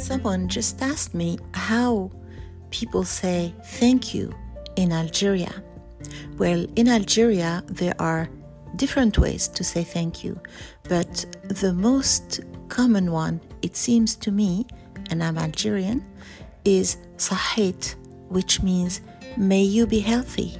Someone just asked me how people say thank you in Algeria. Well, in Algeria, there are different ways to say thank you, but the most common one, it seems to me, and I'm Algerian, is sahit, which means may you be healthy.